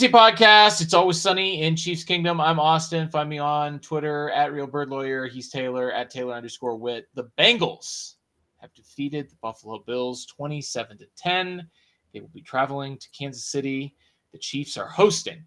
Emergency podcast. It's always sunny in Chiefs Kingdom. I'm Austin. Find me on Twitter at Real Bird Lawyer. He's Taylor at Taylor underscore Wit. The Bengals have defeated the Buffalo Bills 27 to 10. They will be traveling to Kansas City. The Chiefs are hosting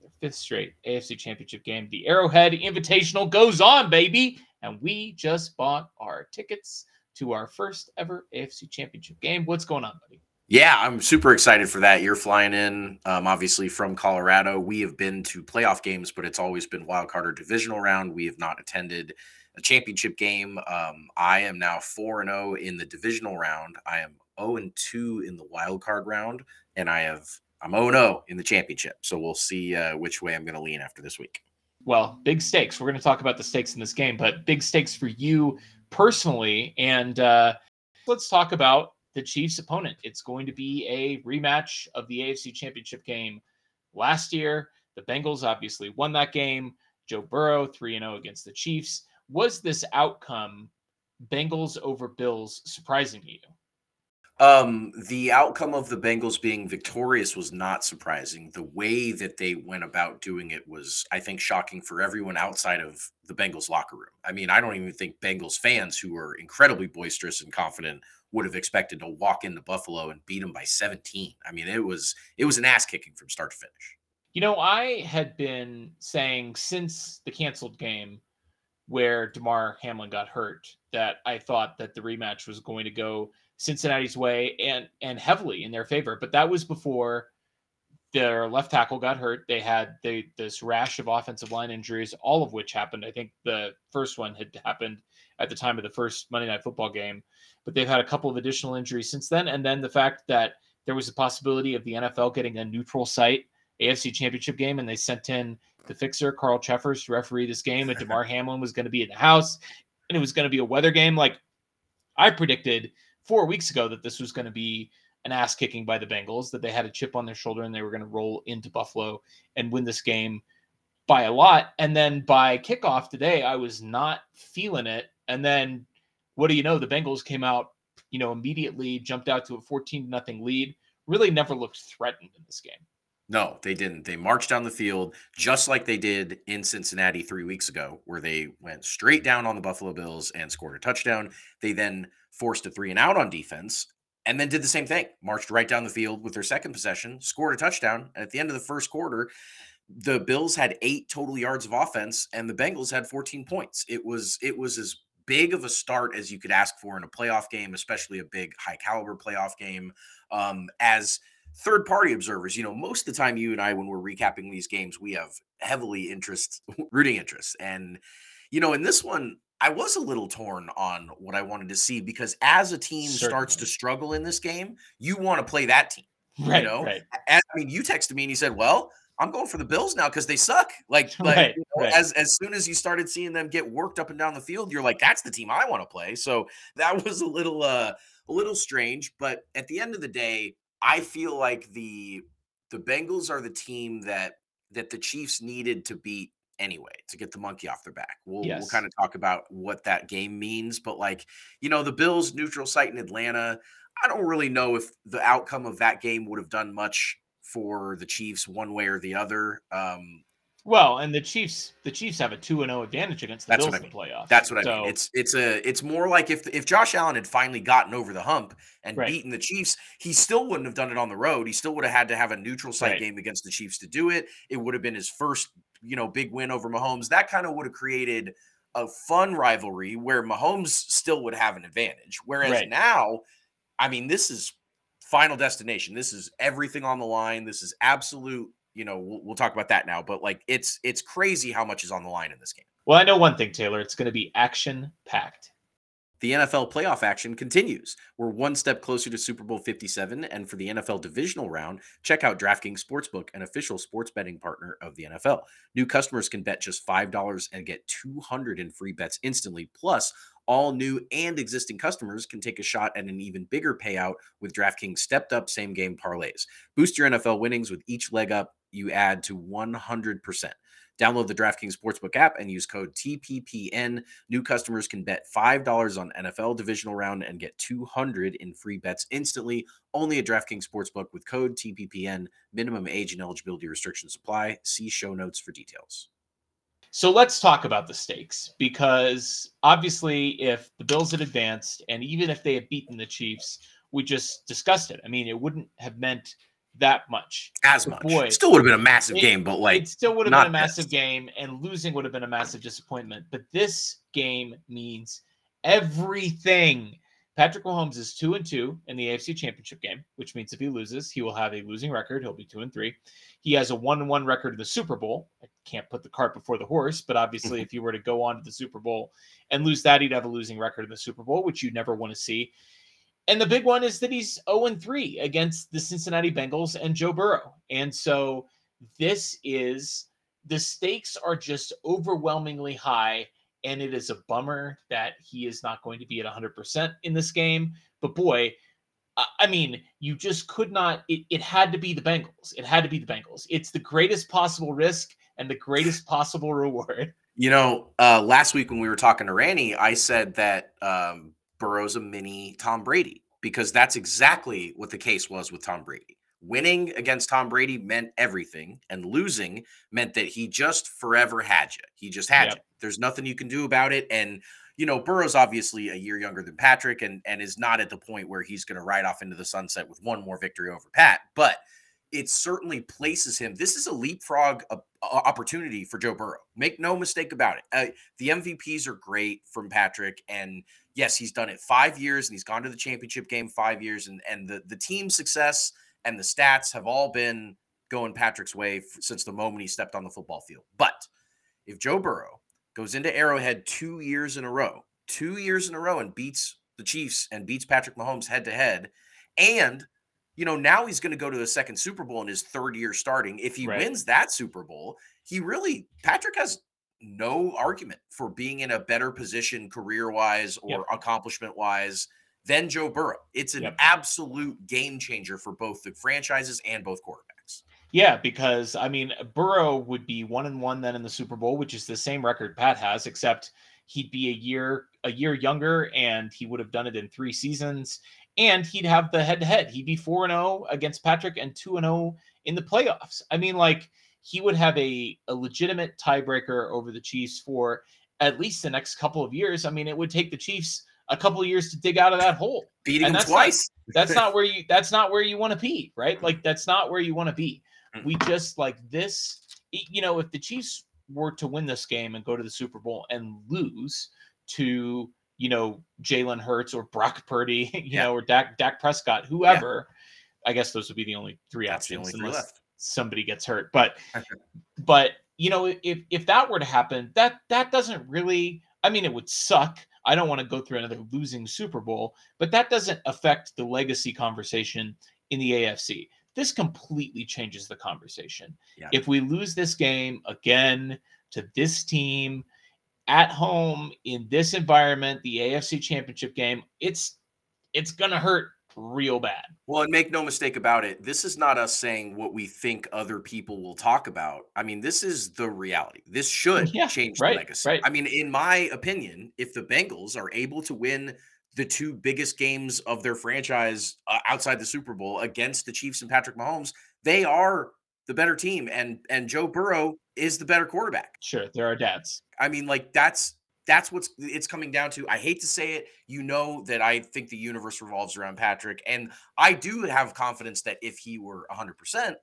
their fifth straight AFC Championship game. The Arrowhead Invitational goes on, baby, and we just bought our tickets to our first ever AFC Championship game. What's going on, buddy? Yeah, I'm super excited for that. You're flying in, um, obviously from Colorado. We have been to playoff games, but it's always been wild card or divisional round. We have not attended a championship game. Um, I am now four and zero in the divisional round. I am zero and two in the wild card round, and I have I'm zero and zero in the championship. So we'll see uh, which way I'm going to lean after this week. Well, big stakes. We're going to talk about the stakes in this game, but big stakes for you personally. And uh, let's talk about the Chiefs' opponent. It's going to be a rematch of the AFC Championship game last year. The Bengals obviously won that game. Joe Burrow 3 0 against the Chiefs. Was this outcome, Bengals over Bills, surprising to you? Um, the outcome of the Bengals being victorious was not surprising. The way that they went about doing it was, I think, shocking for everyone outside of the Bengals locker room. I mean, I don't even think Bengals fans who are incredibly boisterous and confident would have expected to walk into Buffalo and beat them by 17. I mean, it was it was an ass kicking from start to finish. You know, I had been saying since the canceled game where Damar Hamlin got hurt that I thought that the rematch was going to go Cincinnati's way and and heavily in their favor. But that was before their left tackle got hurt. They had this rash of offensive line injuries, all of which happened. I think the first one had happened at the time of the first Monday Night Football game, but they've had a couple of additional injuries since then. And then the fact that there was a possibility of the NFL getting a neutral site AFC Championship game, and they sent in the fixer Carl Cheffers to referee this game, and Damar Hamlin was going to be in the house, and it was going to be a weather game. Like I predicted four weeks ago that this was going to be an ass kicking by the Bengals, that they had a chip on their shoulder and they were going to roll into Buffalo and win this game by a lot. And then by kickoff today, I was not feeling it. And then what do you know? The Bengals came out, you know, immediately jumped out to a 14 nothing lead. Really never looked threatened in this game. No, they didn't. They marched down the field just like they did in Cincinnati three weeks ago, where they went straight down on the Buffalo Bills and scored a touchdown. They then forced a three and out on defense and then did the same thing, marched right down the field with their second possession, scored a touchdown. And at the end of the first quarter, the Bills had eight total yards of offense and the Bengals had 14 points. It was it was as big of a start as you could ask for in a playoff game, especially a big high caliber playoff game. Um, as third party observers, you know, most of the time you and I, when we're recapping these games, we have heavily interest, rooting interest. And, you know, in this one, I was a little torn on what I wanted to see because as a team Certainly. starts to struggle in this game, you want to play that team. Right. You know, right. As, I mean, you texted me and you said, "Well, I'm going for the Bills now because they suck." Like, like right, you know, right. as as soon as you started seeing them get worked up and down the field, you're like, "That's the team I want to play." So that was a little uh a little strange, but at the end of the day, I feel like the the Bengals are the team that that the Chiefs needed to beat anyway to get the monkey off their back. We'll yes. we'll kind of talk about what that game means, but like, you know, the Bills neutral site in Atlanta, I don't really know if the outcome of that game would have done much for the Chiefs one way or the other. Um, well, and the Chiefs, the Chiefs have a two and zero oh advantage against the Bills I in the playoffs. That's what I mean. It's it's a it's more like if if Josh Allen had finally gotten over the hump and Right. beaten the Chiefs, he still wouldn't have done it on the road. He still would have had to have a neutral site Right. game against the Chiefs to do it. It would have been his first, you know, big win over Mahomes. That kind of would have created a fun rivalry where Mahomes still would have an advantage. Whereas Right. now, I mean, this is final destination. This is everything on the line. This is absolute. You know, we'll, we'll talk about that now. But like, it's it's crazy how much is on the line in this game. Well, I know one thing, Taylor. It's going to be action packed. The NFL playoff action continues. We're one step closer to Super Bowl 57, and for the NFL divisional round, check out DraftKings Sportsbook, an official sports betting partner of the NFL. New customers can bet just $5 and get 200 in free bets instantly. Plus, all new and existing customers can take a shot at an even bigger payout with DraftKings stepped up same game parlays. Boost your NFL winnings with each leg up you add to 100%. Download the DraftKings Sportsbook app and use code TPPN. New customers can bet $5 on NFL divisional round and get 200 in free bets instantly. Only at DraftKings Sportsbook with code TPPN. Minimum age and eligibility restrictions apply. See show notes for details. So let's talk about the stakes because obviously, if the Bills had advanced and even if they had beaten the Chiefs, we just discussed it. I mean, it wouldn't have meant that much. As much. Boy, still would have been a massive it, game, but like it still would have been a massive game, and losing would have been a massive disappointment. But this game means everything. Patrick Mahomes is two and two in the AFC Championship game, which means if he loses, he will have a losing record. He'll be two and three. He has a one and one record in the Super Bowl. I can't put the cart before the horse, but obviously, mm-hmm. if you were to go on to the Super Bowl and lose that, he'd have a losing record in the Super Bowl, which you never want to see. And the big one is that he's 0 3 against the Cincinnati Bengals and Joe Burrow. And so this is the stakes are just overwhelmingly high. And it is a bummer that he is not going to be at 100% in this game. But boy, I mean, you just could not. It, it had to be the Bengals. It had to be the Bengals. It's the greatest possible risk and the greatest possible reward. You know, uh, last week when we were talking to Randy, I said that um, Burrow's a mini Tom Brady because that's exactly what the case was with Tom Brady. Winning against Tom Brady meant everything, and losing meant that he just forever had you. He just had yep. you. There's nothing you can do about it. And you know, Burrow's obviously a year younger than Patrick, and and is not at the point where he's going to ride off into the sunset with one more victory over Pat. But it certainly places him. This is a leapfrog opportunity for Joe Burrow. Make no mistake about it. Uh, the MVPs are great from Patrick, and yes, he's done it five years, and he's gone to the championship game five years, and and the the team success and the stats have all been going Patrick's way since the moment he stepped on the football field. But if Joe Burrow goes into Arrowhead two years in a row, two years in a row, and beats the Chiefs and beats Patrick Mahomes head to head, and you know, now he's going to go to the second Super Bowl in his third year starting. If he right. wins that Super Bowl, he really, Patrick has no argument for being in a better position career wise or yep. accomplishment wise than Joe Burrow. It's an yep. absolute game changer for both the franchises and both quarterbacks. Yeah, because I mean, Burrow would be one and one then in the Super Bowl, which is the same record Pat has, except he'd be a year a year younger and he would have done it in three seasons and he'd have the head to head. He'd be 4 0 against Patrick and 2 0 in the playoffs. I mean, like, he would have a, a legitimate tiebreaker over the Chiefs for at least the next couple of years. I mean, it would take the Chiefs a couple of years to dig out of that hole. Beating and them twice. Not, that's not where you that's not where you want to be, right? Like that's not where you want to be. Mm. We just like this, you know, if the Chiefs were to win this game and go to the Super Bowl and lose to you know, Jalen Hurts or Brock Purdy, you yeah. know, or Dak, Dak Prescott, whoever. Yeah. I guess those would be the only three That's options only unless somebody gets hurt. But but you know, if if that were to happen, that that doesn't really I mean it would suck. I don't want to go through another losing Super Bowl, but that doesn't affect the legacy conversation in the AFC. This completely changes the conversation. Yeah. If we lose this game again to this team, at home in this environment, the AFC Championship game, it's it's gonna hurt real bad. Well, and make no mistake about it, this is not us saying what we think other people will talk about. I mean, this is the reality. This should yeah, change right, the legacy. Right. I mean, in my opinion, if the Bengals are able to win the two biggest games of their franchise uh, outside the Super Bowl against the Chiefs and Patrick Mahomes, they are the better team and and Joe Burrow is the better quarterback. Sure, there are dads. I mean, like that's that's what's it's coming down to. I hate to say it, you know that I think the universe revolves around Patrick, and I do have confidence that if he were 100%,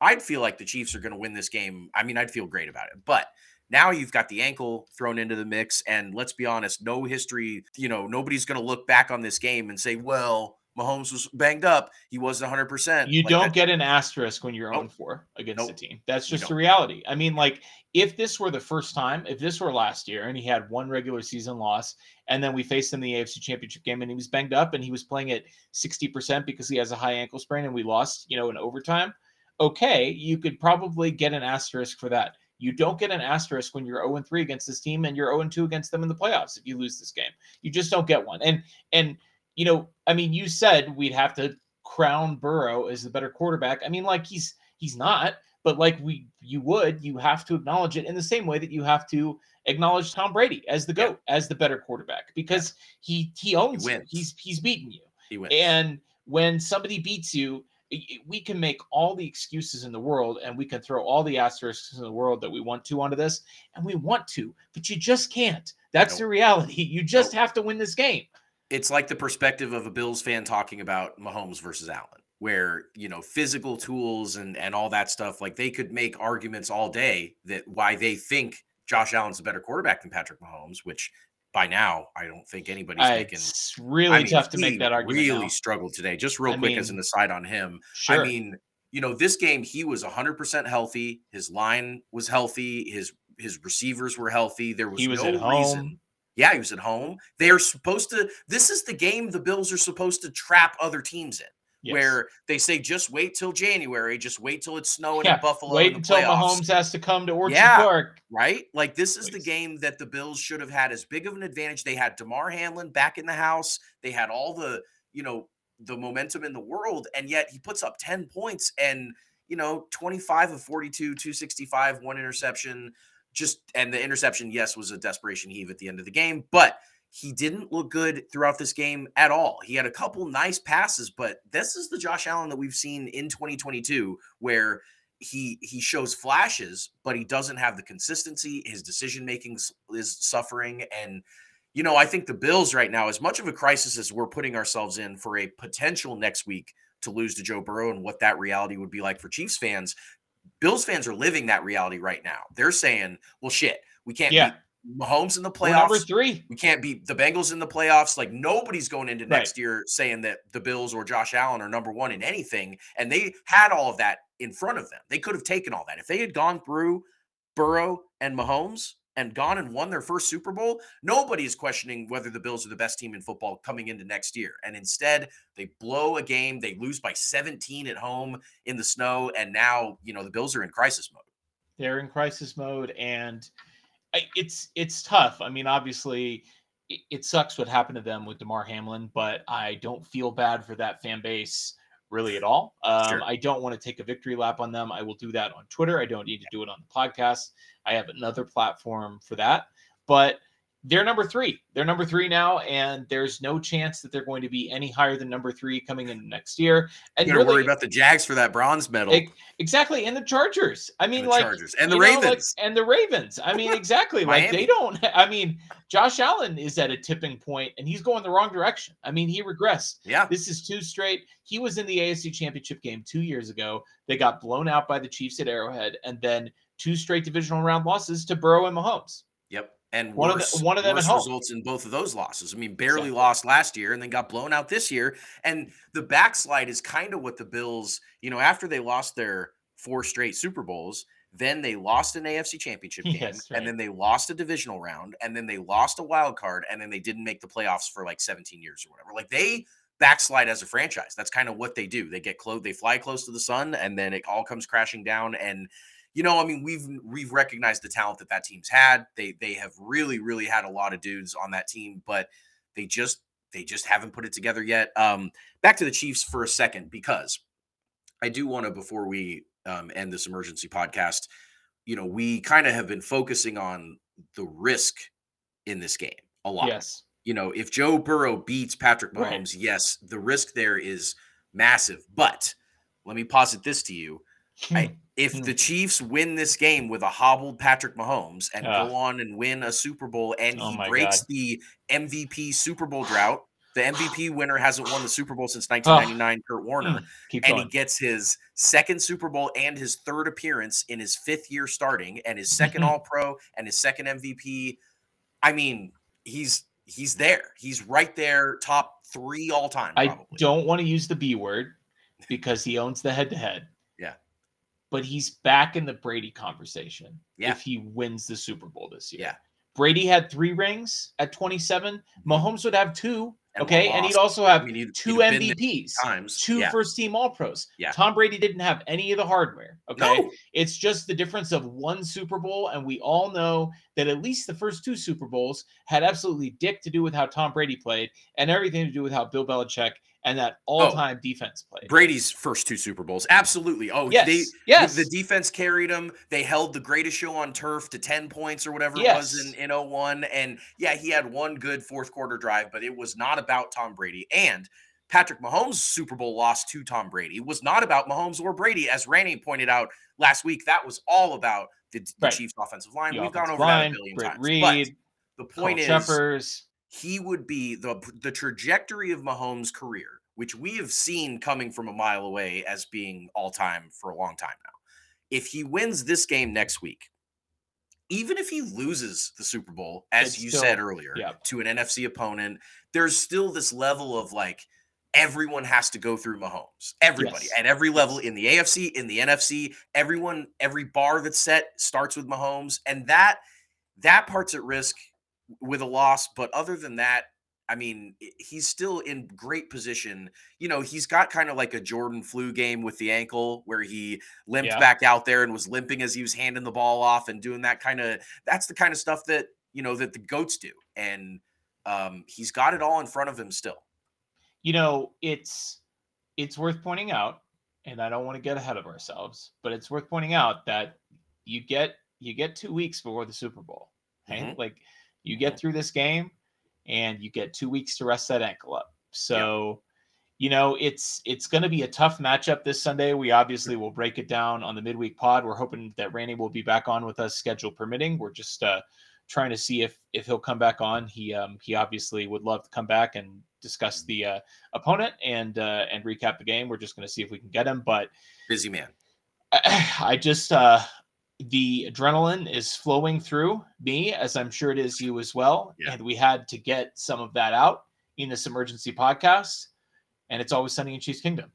I'd feel like the Chiefs are going to win this game. I mean, I'd feel great about it. But now you've got the ankle thrown into the mix, and let's be honest, no history, you know, nobody's going to look back on this game and say, well, Mahomes was banged up. He wasn't 100%. You like don't that. get an asterisk when you're nope. 4 against nope. a team. That's just the reality. I mean, like, if this were the first time, if this were last year and he had one regular season loss, and then we faced him in the AFC Championship game and he was banged up and he was playing at 60% because he has a high ankle sprain and we lost, you know, in overtime, okay, you could probably get an asterisk for that. You don't get an asterisk when you're 0 3 against this team and you're 0 2 against them in the playoffs if you lose this game. You just don't get one. And, and, you know, I mean, you said we'd have to crown Burrow as the better quarterback. I mean, like he's he's not, but like we you would, you have to acknowledge it in the same way that you have to acknowledge Tom Brady as the goat, yeah. as the better quarterback, because he he owns he he's he's beaten you. He wins. And when somebody beats you, we can make all the excuses in the world and we can throw all the asterisks in the world that we want to onto this, and we want to, but you just can't. That's nope. the reality. You just nope. have to win this game. It's like the perspective of a Bills fan talking about Mahomes versus Allen, where you know physical tools and and all that stuff. Like they could make arguments all day that why they think Josh Allen's a better quarterback than Patrick Mahomes, which by now I don't think anybody's uh, making. It's really I mean, tough to make that argument. Really now. struggled today. Just real I quick mean, as an aside on him. Sure. I mean, you know, this game he was 100% healthy. His line was healthy. His his receivers were healthy. There was, he was no at home. Yeah, he was at home. They are supposed to. This is the game the Bills are supposed to trap other teams in. Yes. Where they say just wait till January, just wait till it's snowing yeah, in Buffalo. Wait in until playoffs. Mahomes has to come to Orchard yeah, Park. Right? Like this is Please. the game that the Bills should have had as big of an advantage. They had Damar Hamlin back in the house. They had all the, you know, the momentum in the world, and yet he puts up 10 points and you know, 25 of 42, 265, one interception. Just and the interception, yes, was a desperation heave at the end of the game, but he didn't look good throughout this game at all. He had a couple nice passes, but this is the Josh Allen that we've seen in 2022 where he he shows flashes, but he doesn't have the consistency. His decision making is suffering and you know, I think the Bills right now, as much of a crisis as we're putting ourselves in for a potential next week to lose to Joe Burrow and what that reality would be like for Chiefs fans, Bills fans are living that reality right now. They're saying, well, shit, we can't yeah. Mahomes in the playoffs. We're number three. We can't beat the Bengals in the playoffs. Like nobody's going into next right. year saying that the Bills or Josh Allen are number one in anything. And they had all of that in front of them. They could have taken all that. If they had gone through Burrow and Mahomes and gone and won their first Super Bowl, nobody is questioning whether the Bills are the best team in football coming into next year. And instead, they blow a game. They lose by 17 at home in the snow. And now, you know, the Bills are in crisis mode. They're in crisis mode. And it's it's tough. I mean, obviously, it, sucks what happened to them with Damar Hamlin, but I don't feel bad for that fan base really at all. Um, sure. I don't want to take a victory lap on them. I will do that on Twitter. I don't need to do it on the podcast. I have another platform for that. But they're number three. They're number three now, and there's no chance that they're going to be any higher than number three coming in next year. And you really, worry about the Jags for that bronze medal. exactly, and the Chargers. I mean, like Chargers and the Ravens know, like, and the Ravens. I mean, exactly. like they don't. I mean, Josh Allen is at a tipping point, and he's going the wrong direction. I mean, he regressed. Yeah, this is two straight. He was in the AFC Championship game two years ago. They got blown out by the Chiefs at Arrowhead, and then two straight divisional round losses to Burrow and Mahomes. Yep and one of the, one of them results in both of those losses. I mean, barely exactly. lost last year and then got blown out this year. And the backslide is kind of what the Bills, you know, after they lost their four straight Super Bowls, then they lost an AFC championship game, yes, right. and then they lost a divisional round, and then they lost a wild card, and then they didn't make the playoffs for like 17 years or whatever. Like they backslide as a franchise. That's kind of what they do. They get close, they fly close to the sun, and then it all comes crashing down. And you know, I mean, we've we've recognized the talent that that team's had. They they have really really had a lot of dudes on that team, but they just they just haven't put it together yet. Um, back to the Chiefs for a second because I do want to before we um, end this emergency podcast. You know, we kind of have been focusing on the risk in this game a lot. Yes. You know, if Joe Burrow beats Patrick Mahomes, right. yes, the risk there is massive. But let me posit this to you. I, hmm if hmm. the Chiefs win this game with a hobbled Patrick Mahomes and uh, go on and win a Super Bowl and oh he breaks God. the MVP Super Bowl drought, the MVP winner hasn't won the Super Bowl since 1999, oh. Kurt Warner, hmm. and he gets his second Super Bowl and his third appearance in his fifth year starting and his 2nd All Pro and his second MVP. I mean, he's he's there. He's right there, top three all time. I don't want to use the B word because he owns the head to head but he's back in the Brady conversation yeah. if he wins the Super Bowl this year. Yeah. Brady had three rings at 27. Mm-hmm. Mahomes would have two. And okay. And he'd also have I mean, he'd, 2 he'd MVPs, times. two yeah. first team All Pros. Yeah. Tom Brady didn't have any of the hardware. Okay. No. It's just the difference of one Super Bowl. And we all know that at least the first two Super Bowls had absolutely dick to do with how Tom Brady played and everything to do with how Bill Belichick and that all-time oh, defense play. Brady's first two Super Bowls, absolutely. Oh, yes, they, yes. The defense carried him. They held the greatest show on turf to ten points or whatever yes. it was in in 01. And yeah, he had one good fourth quarter drive, but it was not about Tom Brady. And Patrick Mahomes' Super Bowl loss to Tom Brady was not about Mahomes or Brady, as Randy pointed out last week. That was all about the, the right. Chiefs' offensive line. The We've gone over line, that a billion times. Reed, but the point Cole is. He would be the the trajectory of Mahomes' career, which we have seen coming from a mile away as being all time for a long time now. If he wins this game next week, even if he loses the Super Bowl, as it's you still, said earlier, yeah. to an NFC opponent, there's still this level of like everyone has to go through Mahomes. Everybody yes. at every level in the AFC, in the NFC, everyone, every bar that's set starts with Mahomes. And that that part's at risk with a loss. But other than that, I mean, he's still in great position. You know, he's got kind of like a Jordan flu game with the ankle where he limped yeah. back out there and was limping as he was handing the ball off and doing that kind of that's the kind of stuff that, you know, that the goats do. And um, he's got it all in front of him still you know, it's it's worth pointing out, and I don't want to get ahead of ourselves, but it's worth pointing out that you get you get two weeks before the Super Bowl. Okay? Mm-hmm. Like you get through this game and you get two weeks to rest that ankle up. So you know it's it's going to be a tough matchup this sunday we obviously will break it down on the midweek pod we're hoping that randy will be back on with us schedule permitting we're just uh trying to see if if he'll come back on he um he obviously would love to come back and discuss the uh, opponent and uh, and recap the game. We're just going to see if we can get him. But busy man. I, I just uh, the adrenaline is flowing through me, as I'm sure it is you as well. Yeah. And we had to get some of that out in this emergency podcast. And it's always sunny in Chiefs Kingdom.